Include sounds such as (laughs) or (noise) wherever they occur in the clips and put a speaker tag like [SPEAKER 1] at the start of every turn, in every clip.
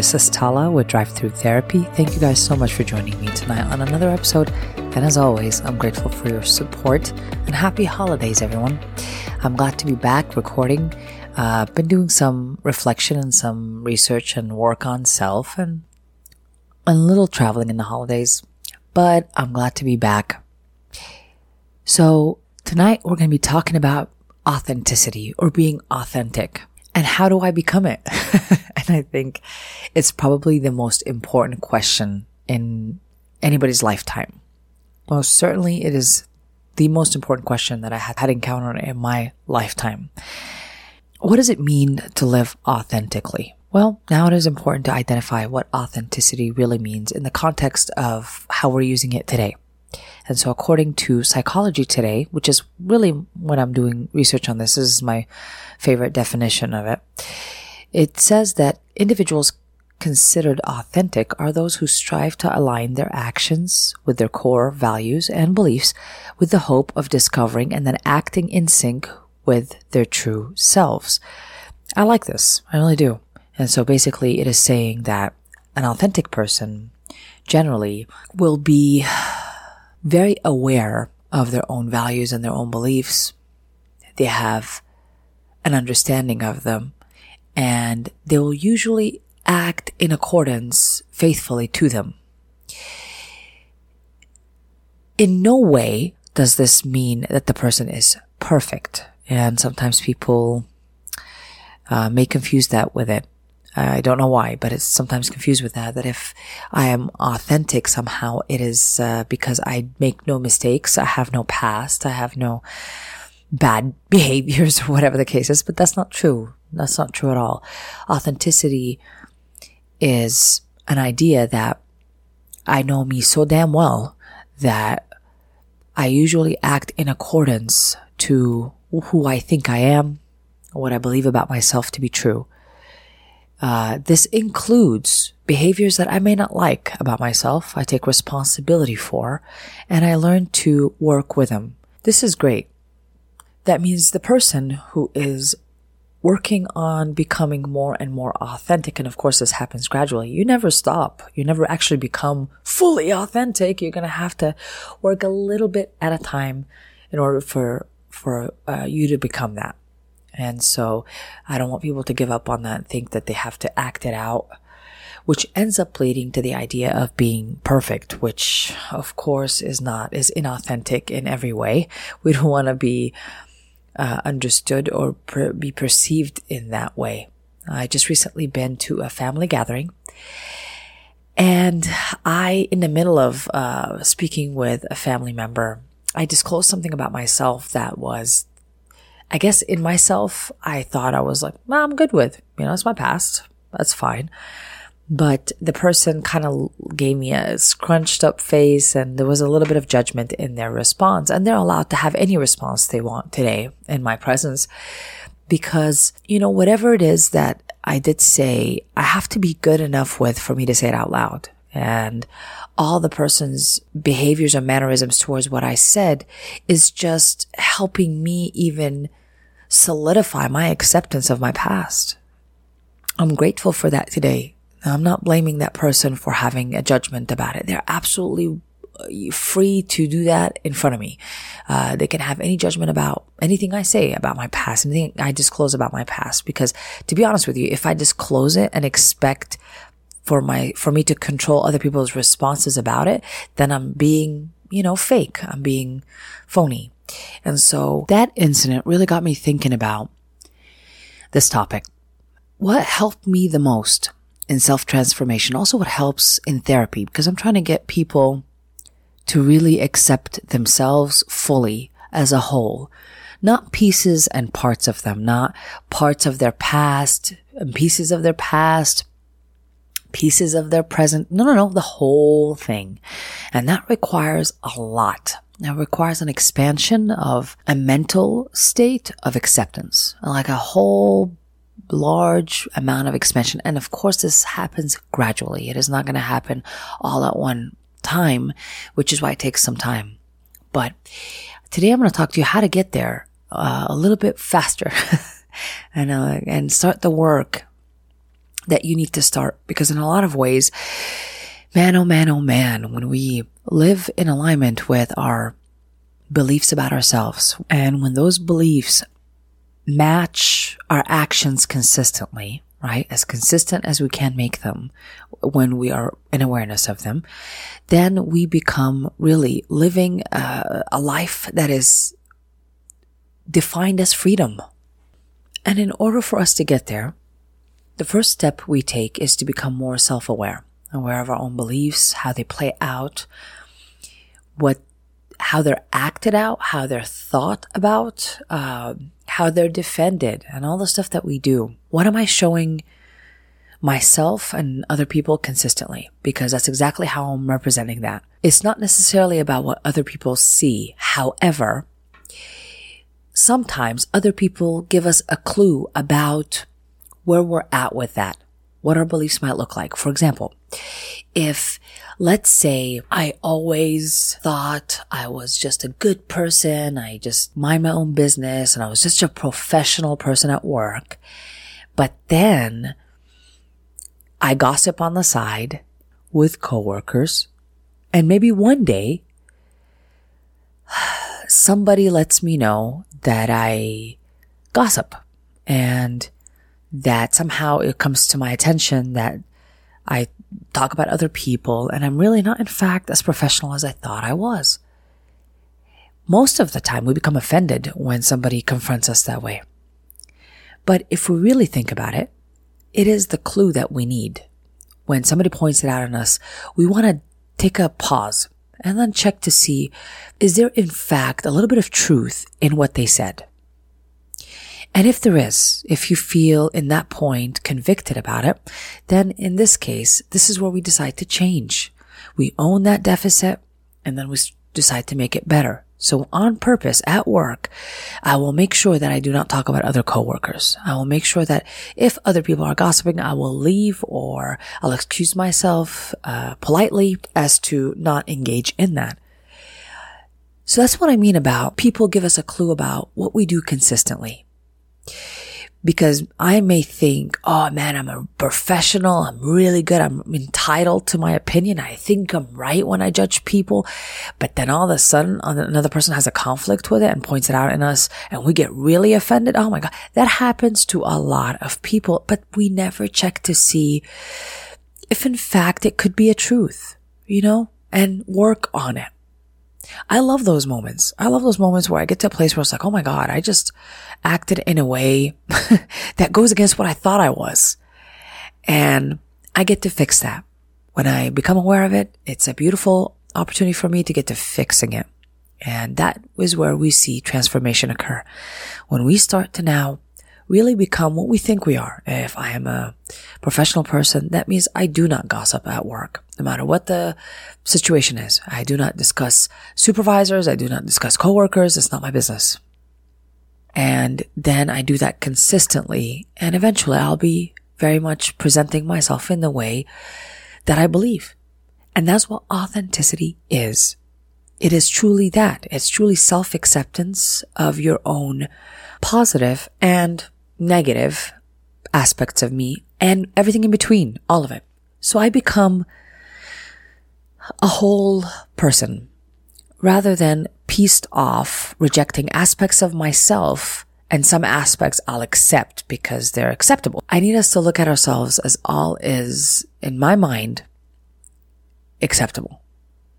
[SPEAKER 1] This is Tala with Drive Through Therapy. Thank you guys so much for joining me tonight on another episode. And as always, I'm grateful for your support and happy holidays, everyone. I'm glad to be back recording. Uh, I've been doing some reflection and some research and work on self and a little traveling in the holidays, but I'm glad to be back. So, tonight we're going to be talking about authenticity or being authentic. And how do I become it? (laughs) and I think it's probably the most important question in anybody's lifetime. Most certainly, it is the most important question that I had encountered in my lifetime. What does it mean to live authentically? Well, now it is important to identify what authenticity really means in the context of how we're using it today. And so according to Psychology Today, which is really when I'm doing research on this, this is my favorite definition of it. It says that individuals considered authentic are those who strive to align their actions with their core values and beliefs with the hope of discovering and then acting in sync with their true selves. I like this. I really do. And so basically it is saying that an authentic person generally will be very aware of their own values and their own beliefs. They have an understanding of them and they will usually act in accordance faithfully to them. In no way does this mean that the person is perfect. And sometimes people uh, may confuse that with it. I don't know why, but it's sometimes confused with that. That if I am authentic somehow, it is uh, because I make no mistakes. I have no past. I have no bad (laughs) behaviors or whatever the case is. But that's not true. That's not true at all. Authenticity is an idea that I know me so damn well that I usually act in accordance to who I think I am, what I believe about myself to be true. Uh, this includes behaviors that I may not like about myself. I take responsibility for and I learn to work with them. This is great. That means the person who is working on becoming more and more authentic. And of course, this happens gradually. You never stop. You never actually become fully (laughs) authentic. You're going to have to work a little bit at a time in order for, for uh, you to become that. And so I don't want people to give up on that and think that they have to act it out, which ends up leading to the idea of being perfect, which of course is not, is inauthentic in every way. (laughs) We don't want to be uh, understood or per- be perceived in that way. I just recently been to a family gathering and I, in the middle of uh, speaking with a family member, I disclosed something about myself that was I guess in myself, I thought I was like, well, I'm good with, you know, it's my past. That's fine. But the person kind of gave me a scrunched up face and there was a little bit of judgment in their response. And they're allowed to have any response they want today in my presence because, you know, whatever it is that I did say, I have to be good enough with for me to say it out loud. And all the person's behaviors or mannerisms towards what I said is just helping me even solidify my acceptance of my past. I'm grateful for that today. I'm not blaming that person for having a judgment about it. They're absolutely uh, free to do that in front of me. Uh, they can have any judgment about anything I say about my past, anything I disclose about my past. Because to be honest with you, if I disclose it and expect for my, for me to control other people's responses about it, then I'm being, you know, fake. I'm being phony. And so that incident really got me thinking about this topic. What helped me the most in self transformation? Also, what helps in therapy? Because I'm trying to get people to really accept themselves fully as a whole, not pieces and parts of them, not parts of their past and pieces of their past, pieces of their present. No, no, no, the whole thing. And that requires a lot. It requires an expansion of a mental state of acceptance, like a whole large amount of expansion. And of course, this happens gradually. It is not going to happen all at one time, which is why it takes some time. But today I'm going to talk to you how to get there uh, a little bit faster (laughs) and, uh, and start the work that you need to start because in a lot of ways, man, oh man, oh man, when we live in alignment with our beliefs about ourselves and when those beliefs match our actions consistently, right? As consistent as we can make them when we are in awareness of them, then we become really living a, a life that is defined as freedom. And in order for us to get there, the first step we take is to become more self-aware, aware of our own beliefs, how they play out, what, how they're acted out, how they're thought about, uh, how they're defended, and all the stuff that we do. What am I showing myself and other people consistently? Because that's exactly how I'm representing that. It's not necessarily about what other people see. However, sometimes other people give us a clue about where we're at with that, what our beliefs might look like. For example, if let's say I always thought I was just a good person, I just mind my own business, and I was just a professional person at work, but then I gossip on the side with coworkers, and maybe one day (sighs) somebody lets me know that I gossip and that somehow it comes to my attention that I talk about other people and I'm really not, in fact, as professional as I thought I was. Most of the time, we become offended when somebody confronts us that way. But if we really think about it, it is the clue that we need. When somebody points it out on us, we want to take a pause and then check to see is there in fact a little bit of truth in what they said? And if there is, if you feel in that point convicted about it, then in this case, this is where we decide to change. We own that deficit and then we decide to make it better. So on purpose at work, I will make sure that I do not talk about other coworkers. I will make sure that if other people are gossiping, I will leave or I'll excuse myself uh, politely as to not engage in that. So that's what I mean about people give us a clue about what we do consistently because I may think, oh man, I'm a professional. I'm really good. I'm entitled to my opinion. I think I'm right when I judge people. But then all of a sudden another person has a conflict with it and points it out in us and we get really offended. Oh my God. That happens to a lot of people, but we never check to see if in fact it could be a truth, you know, and work on it. I love those moments. I love those moments where I get to a place where it's like, oh my God, I just acted in a way (laughs) that goes against what I thought I was. And I get to fix that. When I become aware of it, it's a beautiful opportunity for me to get to fixing it. And that is where we see transformation occur. When we start to now really become what we think we are. If I am a professional person, that means I do not gossip at work, no matter what the situation is. I do not discuss supervisors. I do not discuss coworkers. It's not my business. And then I do that consistently. And eventually I'll be very much presenting myself in the way that I believe. And that's what authenticity is. It is truly that. It's truly self-acceptance of your own positive and negative aspects of me and everything in between, all of it. So I become a whole person rather than pieced off, rejecting aspects of myself and some aspects I'll accept because they're acceptable. I need us to look at ourselves as all is, in my mind, acceptable.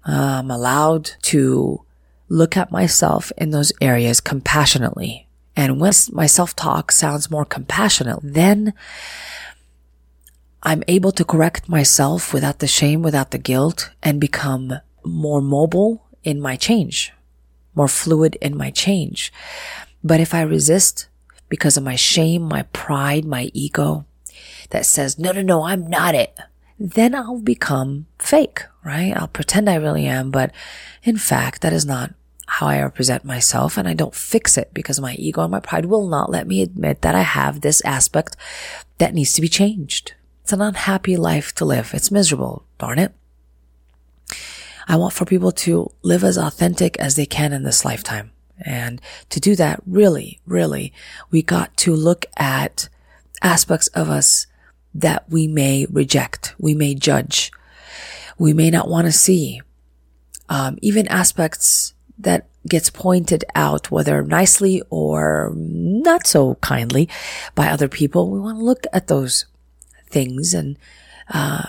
[SPEAKER 1] I'm allowed to look at myself in those areas compassionately and when my self-talk sounds more compassionate, then I'm able to correct myself without the shame, without the guilt, and become more mobile in my change, more fluid in my change. But if I resist because of my shame, my pride, my ego that says, no, no, no, I'm not it, then I'll become fake, right? I'll pretend I really am, but in fact, that is not how I represent myself and I don't fix it because my ego and my pride will not let me admit that I have this aspect that needs to be changed. It's an unhappy life to live. It's miserable, darn it. I want for people to live as authentic as they can in this lifetime. And to do that, really, really, we got to look at aspects of us that we may reject, we may judge, we may not want to see. Um, even aspects that gets pointed out, whether nicely or not so kindly by other people, we want to look at those things and uh,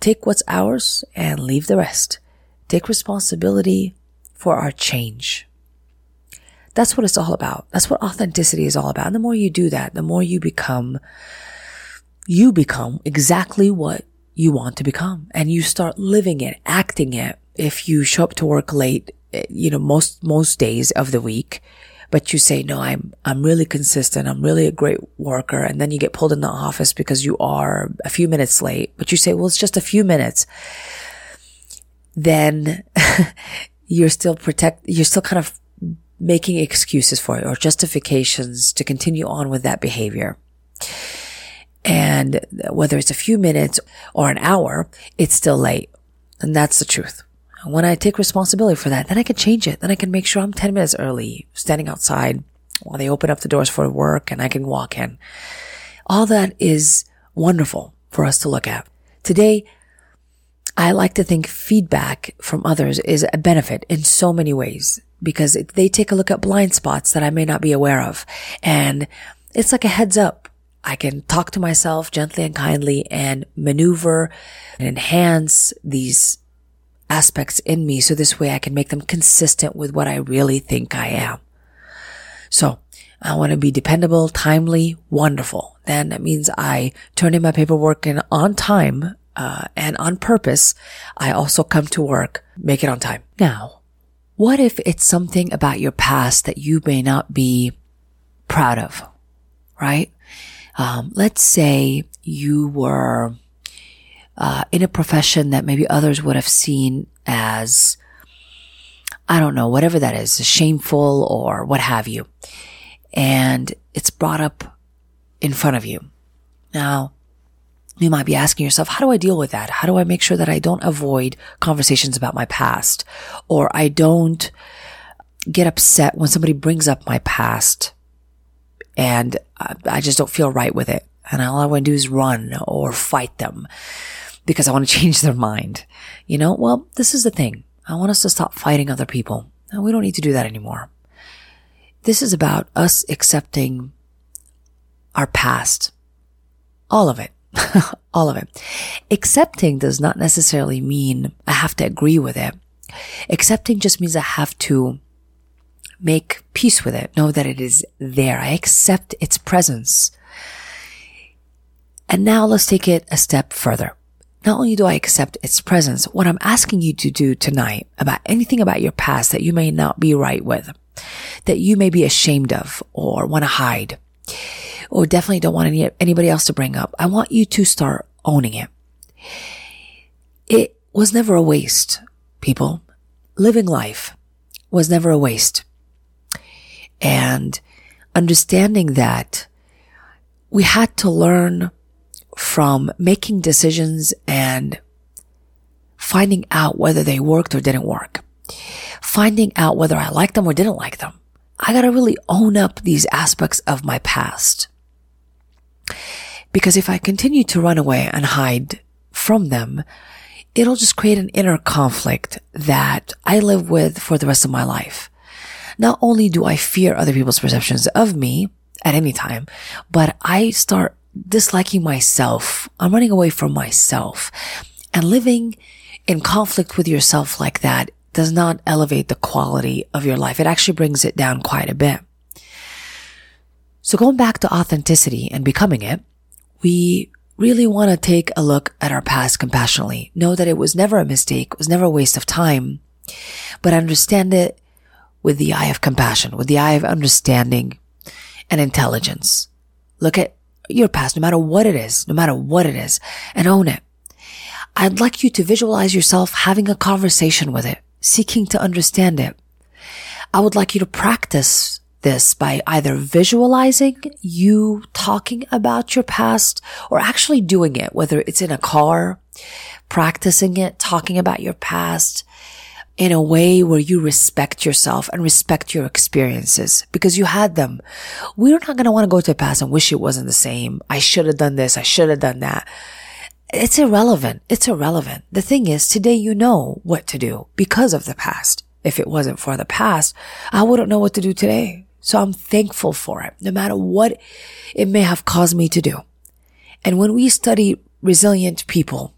[SPEAKER 1] take what's ours and leave the rest. Take responsibility for our change. That's what it's all about. That's what authenticity is all about. And the more you do that, the more you become, you become exactly what you want to become and you start living it, acting it. If you show up to work late, you know, most, most days of the week, but you say, no, I'm, I'm really consistent. I'm really a great worker. And then you get pulled in the office because you are a few minutes late, but you say, well, it's just a few minutes. Then (laughs) you're still protect, you're still kind of making excuses for it or justifications to continue on with that behavior. And whether it's a few minutes or an hour, it's still late. And that's the truth. When I take responsibility for that, then I can change it. Then I can make sure I'm 10 minutes early, standing outside while they open up the doors for work and I can walk in. All that is wonderful for us to look at. Today, I like to think feedback from others is a benefit in so many ways because they take a look at blind spots that I may not be aware of. And it's like a heads up. I can talk to myself gently and kindly and maneuver and enhance these aspects in me. So this way I can make them consistent with what I really think I am. So I want to be dependable, timely, wonderful. Then that means I turn in my paperwork in on time, uh, and on purpose. I also come to work, make it on time. Now, what if it's something about your past that you may not be proud of, right? Um, let's say you were uh, in a profession that maybe others would have seen as, I don't know, whatever that is, shameful or what have you. And it's brought up in front of you. Now, you might be asking yourself, how do I deal with that? How do I make sure that I don't avoid conversations about my past or I don't get upset when somebody brings up my past and I just don't feel right with it. And all I want to do is run or fight them because I want to (laughs) change their mind. You know, well, this is the thing. I want us to stop fighting other people. And we don't need to do that anymore. This is about us accepting our past. All of it. (laughs) all of it. Accepting does not necessarily mean I have to agree with it. Accepting just means I have to make peace with it, know that it is there. I accept its presence. And now let's take it a step further. Not only do I accept its presence, what I'm asking you to do tonight about anything about your past that you may not be right with, that you may be ashamed of or want to hide, or definitely don't want any, anybody else to bring up. I want you to start owning it. It was never a waste, people. Living life was never a waste. And understanding that we had to learn from making decisions and finding out whether they worked or didn't work. Finding out whether I liked them or didn't like them. I gotta really own up these aspects of my past. Because if I continue to run away and hide from them, it'll just create an inner conflict that I live with for the rest of my life. Not only do I fear other people's perceptions of me at any time, but I start disliking myself. I'm running away from myself and living in conflict with yourself like that does not elevate the quality of your life. It actually brings it down quite a bit. So going back to authenticity and becoming it, we really want to take a look at our past compassionately. Know that it was never a mistake, was never a waste of time, but understand it with the eye of compassion, with the eye of understanding and intelligence. Look at your past, no matter what it is, no matter what it is, and own it. I'd like you to visualize yourself having a conversation with it, seeking to understand it. I would like you to practice this by either visualizing you talking about your past or actually doing it, whether it's in a car, practicing it, talking about your past in a way where you respect yourself and respect your experiences because you had them. We're not going to want to go to the past and wish it wasn't the same. I should have done this. I should have done that. It's irrelevant. It's irrelevant. The thing is, today you know what to do because of the past. If it wasn't for the past, I wouldn't know what to do today. So I'm thankful for it, no matter what it may have caused me to do. And when we study resilient people,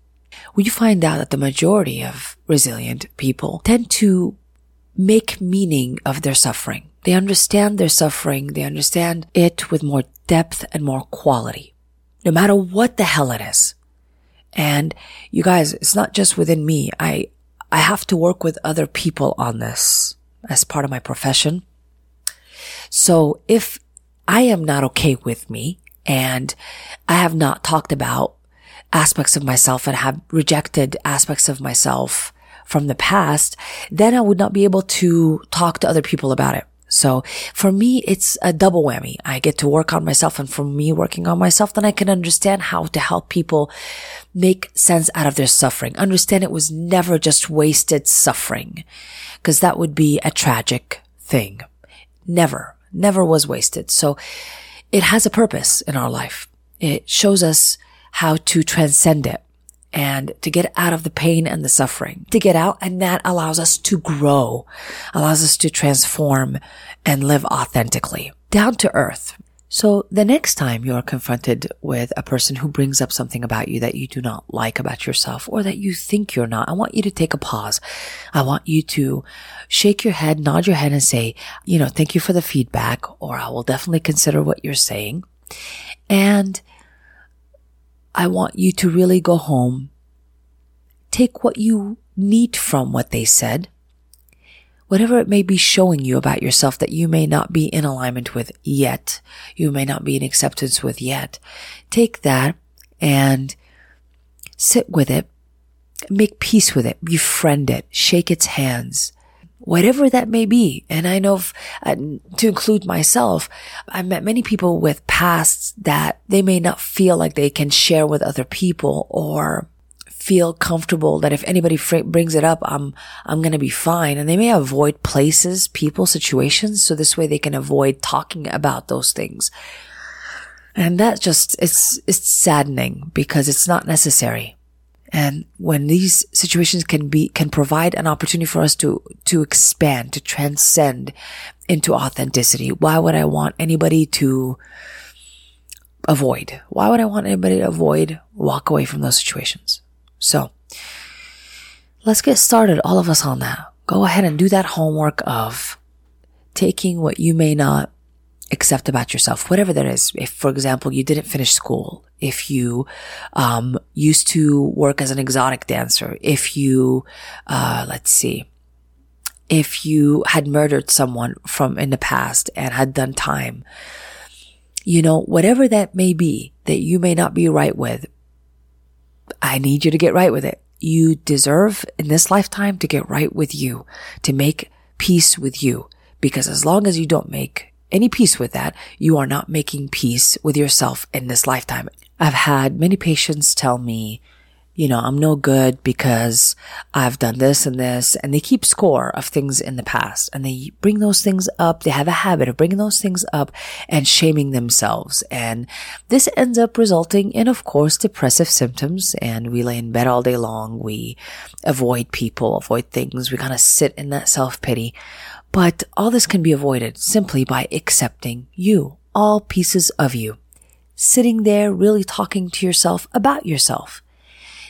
[SPEAKER 1] we find out that the majority of resilient people tend to make meaning of their suffering. They understand their suffering. They understand it with more depth and more quality, no matter what the hell it is. And you guys, it's not just within me. I, I have to work with other people on this as part of my profession. So if I am not okay with me and I have not talked about aspects of myself and have rejected aspects of myself from the past, then I would not be able to talk to other people about it. So for me, it's a double whammy. I get to work on myself and for me working on myself, then I can understand how to help people make sense out of their suffering. Understand it was never just wasted suffering because that would be a tragic thing. Never, never was wasted. So it has a purpose in our life. It shows us how to transcend it and to get out of the pain and the suffering, to get out. And that allows us to grow, allows us to transform and live authentically, down to earth. So the next time you're confronted with a person who brings up something about you that you do not like about yourself or that you think you're not, I want you to take a pause. I want you to shake your head, nod your head and say, you know, thank you for the feedback or I will definitely consider what you're saying. And I want you to really go home, take what you need from what they said, whatever it may be showing you about yourself that you may not be in alignment with yet, you may not be in acceptance with yet. Take that and sit with it, make peace with it, befriend it, shake its hands, whatever that may be. And I know if, uh, to include myself, I've met many people with pasts that they may not feel like they can share with other people or feel comfortable that if anybody fr- brings it up, I'm, I'm going to be fine. And they may avoid places, people, situations. So this way they can avoid talking about those things. And that just, it's, it's saddening because it's not necessary. And when these situations can be, can provide an opportunity for us to, to expand, to transcend into authenticity, why would I want anybody to avoid? Why would I want anybody to avoid, walk away from those situations? So let's get started, all of us on that. Go ahead and do that homework of taking what you may not accept about yourself, whatever that is. If, for example, you didn't finish school, if you um, used to work as an exotic dancer, if you, uh, let's see, if you had murdered someone from in the past and had done time, you know, whatever that may be that you may not be right with, I need you to get right with it. You deserve in this lifetime to get right with you, to make peace with you. Because as long as you don't make any peace with that, you are not making peace with yourself in this lifetime. I've had many patients tell me, you know, I'm no good because I've done this and this, and they keep score of things in the past and they bring those things up. They have a habit of bringing those things up and shaming themselves. And this ends up resulting in, of course, depressive symptoms. And we lay in bed all day long. We avoid people, avoid things. We kind of sit in that self pity. But all this can be avoided simply by accepting you, all pieces of you, sitting there really talking to yourself about yourself.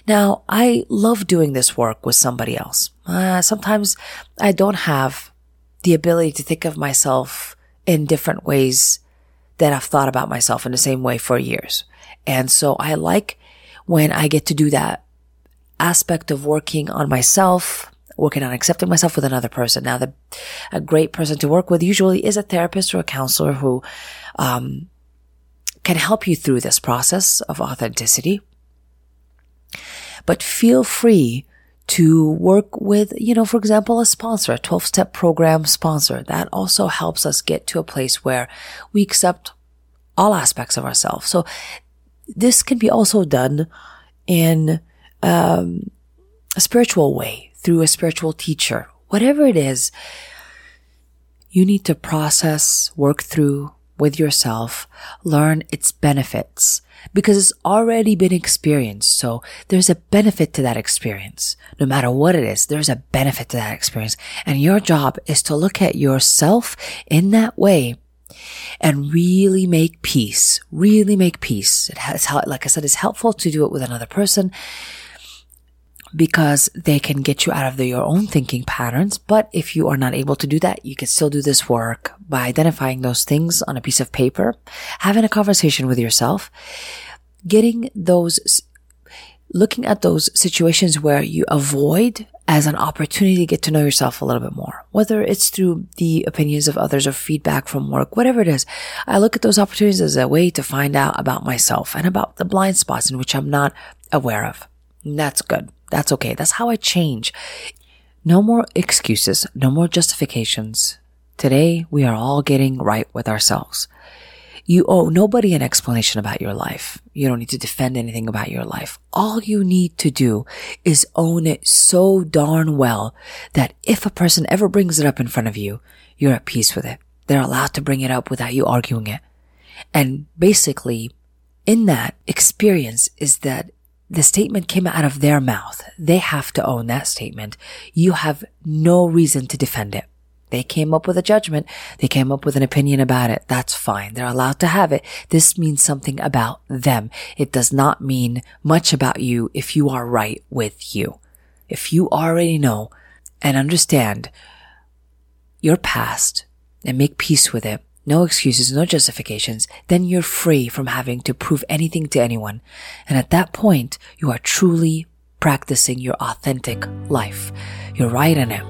[SPEAKER 1] Now, I love doing this work with somebody else. Uh, sometimes I don't have the ability to think of myself in different ways that I've thought about myself in the same way for years. And so I like when I get to do that aspect of working on myself, working on accepting myself with another person. Now, the, a great person to work with usually is a therapist or a counselor who, um, can help you through this process of authenticity. But feel free to work with, you know, for example, a sponsor, a 12 step program sponsor. That also helps us get to a place where we accept all aspects of ourselves. So this can be also done in um, a spiritual way through a spiritual teacher, Whatever it is, you need to process, work through with yourself, learn its benefits because it's already been experienced. So there's a benefit to that experience. No matter what it is, there's a benefit to that experience. And your job is to look at yourself in that way and really make peace, really make peace. It has, like I said, it's helpful to do it with another person because they can get you out of the, your own thinking patterns. But if you are not able to do that, you can still do this work by identifying those things on a piece of paper, having a conversation with yourself, getting those, looking at those situations where you avoid as an opportunity to get to know yourself a little bit more, whether it's through the opinions of others or feedback from work, whatever it is. I look at those opportunities as a way to find out about myself and about the blind spots in which I'm not aware of. That's good. That's okay. That's how I change. No more excuses. No more justifications. Today, we are all getting right with ourselves. You owe nobody an explanation about your life. You don't need to defend anything about your life. All you need to do is own it so darn well that if a person ever brings it up in front of you, you're at peace with it. They're allowed to bring it up without you arguing it. And basically, in that experience is that the statement came out of their mouth. They have to own that statement. You have no reason to defend it. They came up with a judgment. They came up with an opinion about it. That's fine. They're allowed to have it. This means something about them. It does not mean much about you if you are right with you. If you already know and understand your past and make peace with it, no excuses, no justifications, then you're free from having to prove anything to anyone. And at that point, you are truly practicing your authentic life. You're right in it.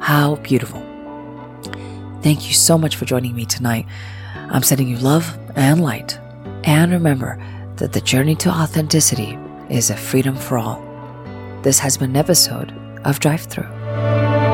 [SPEAKER 1] How beautiful. Thank you so much for joining me tonight. I'm sending you love and light. And remember that the journey to authenticity is a freedom for all. This has been an episode of Drive Through.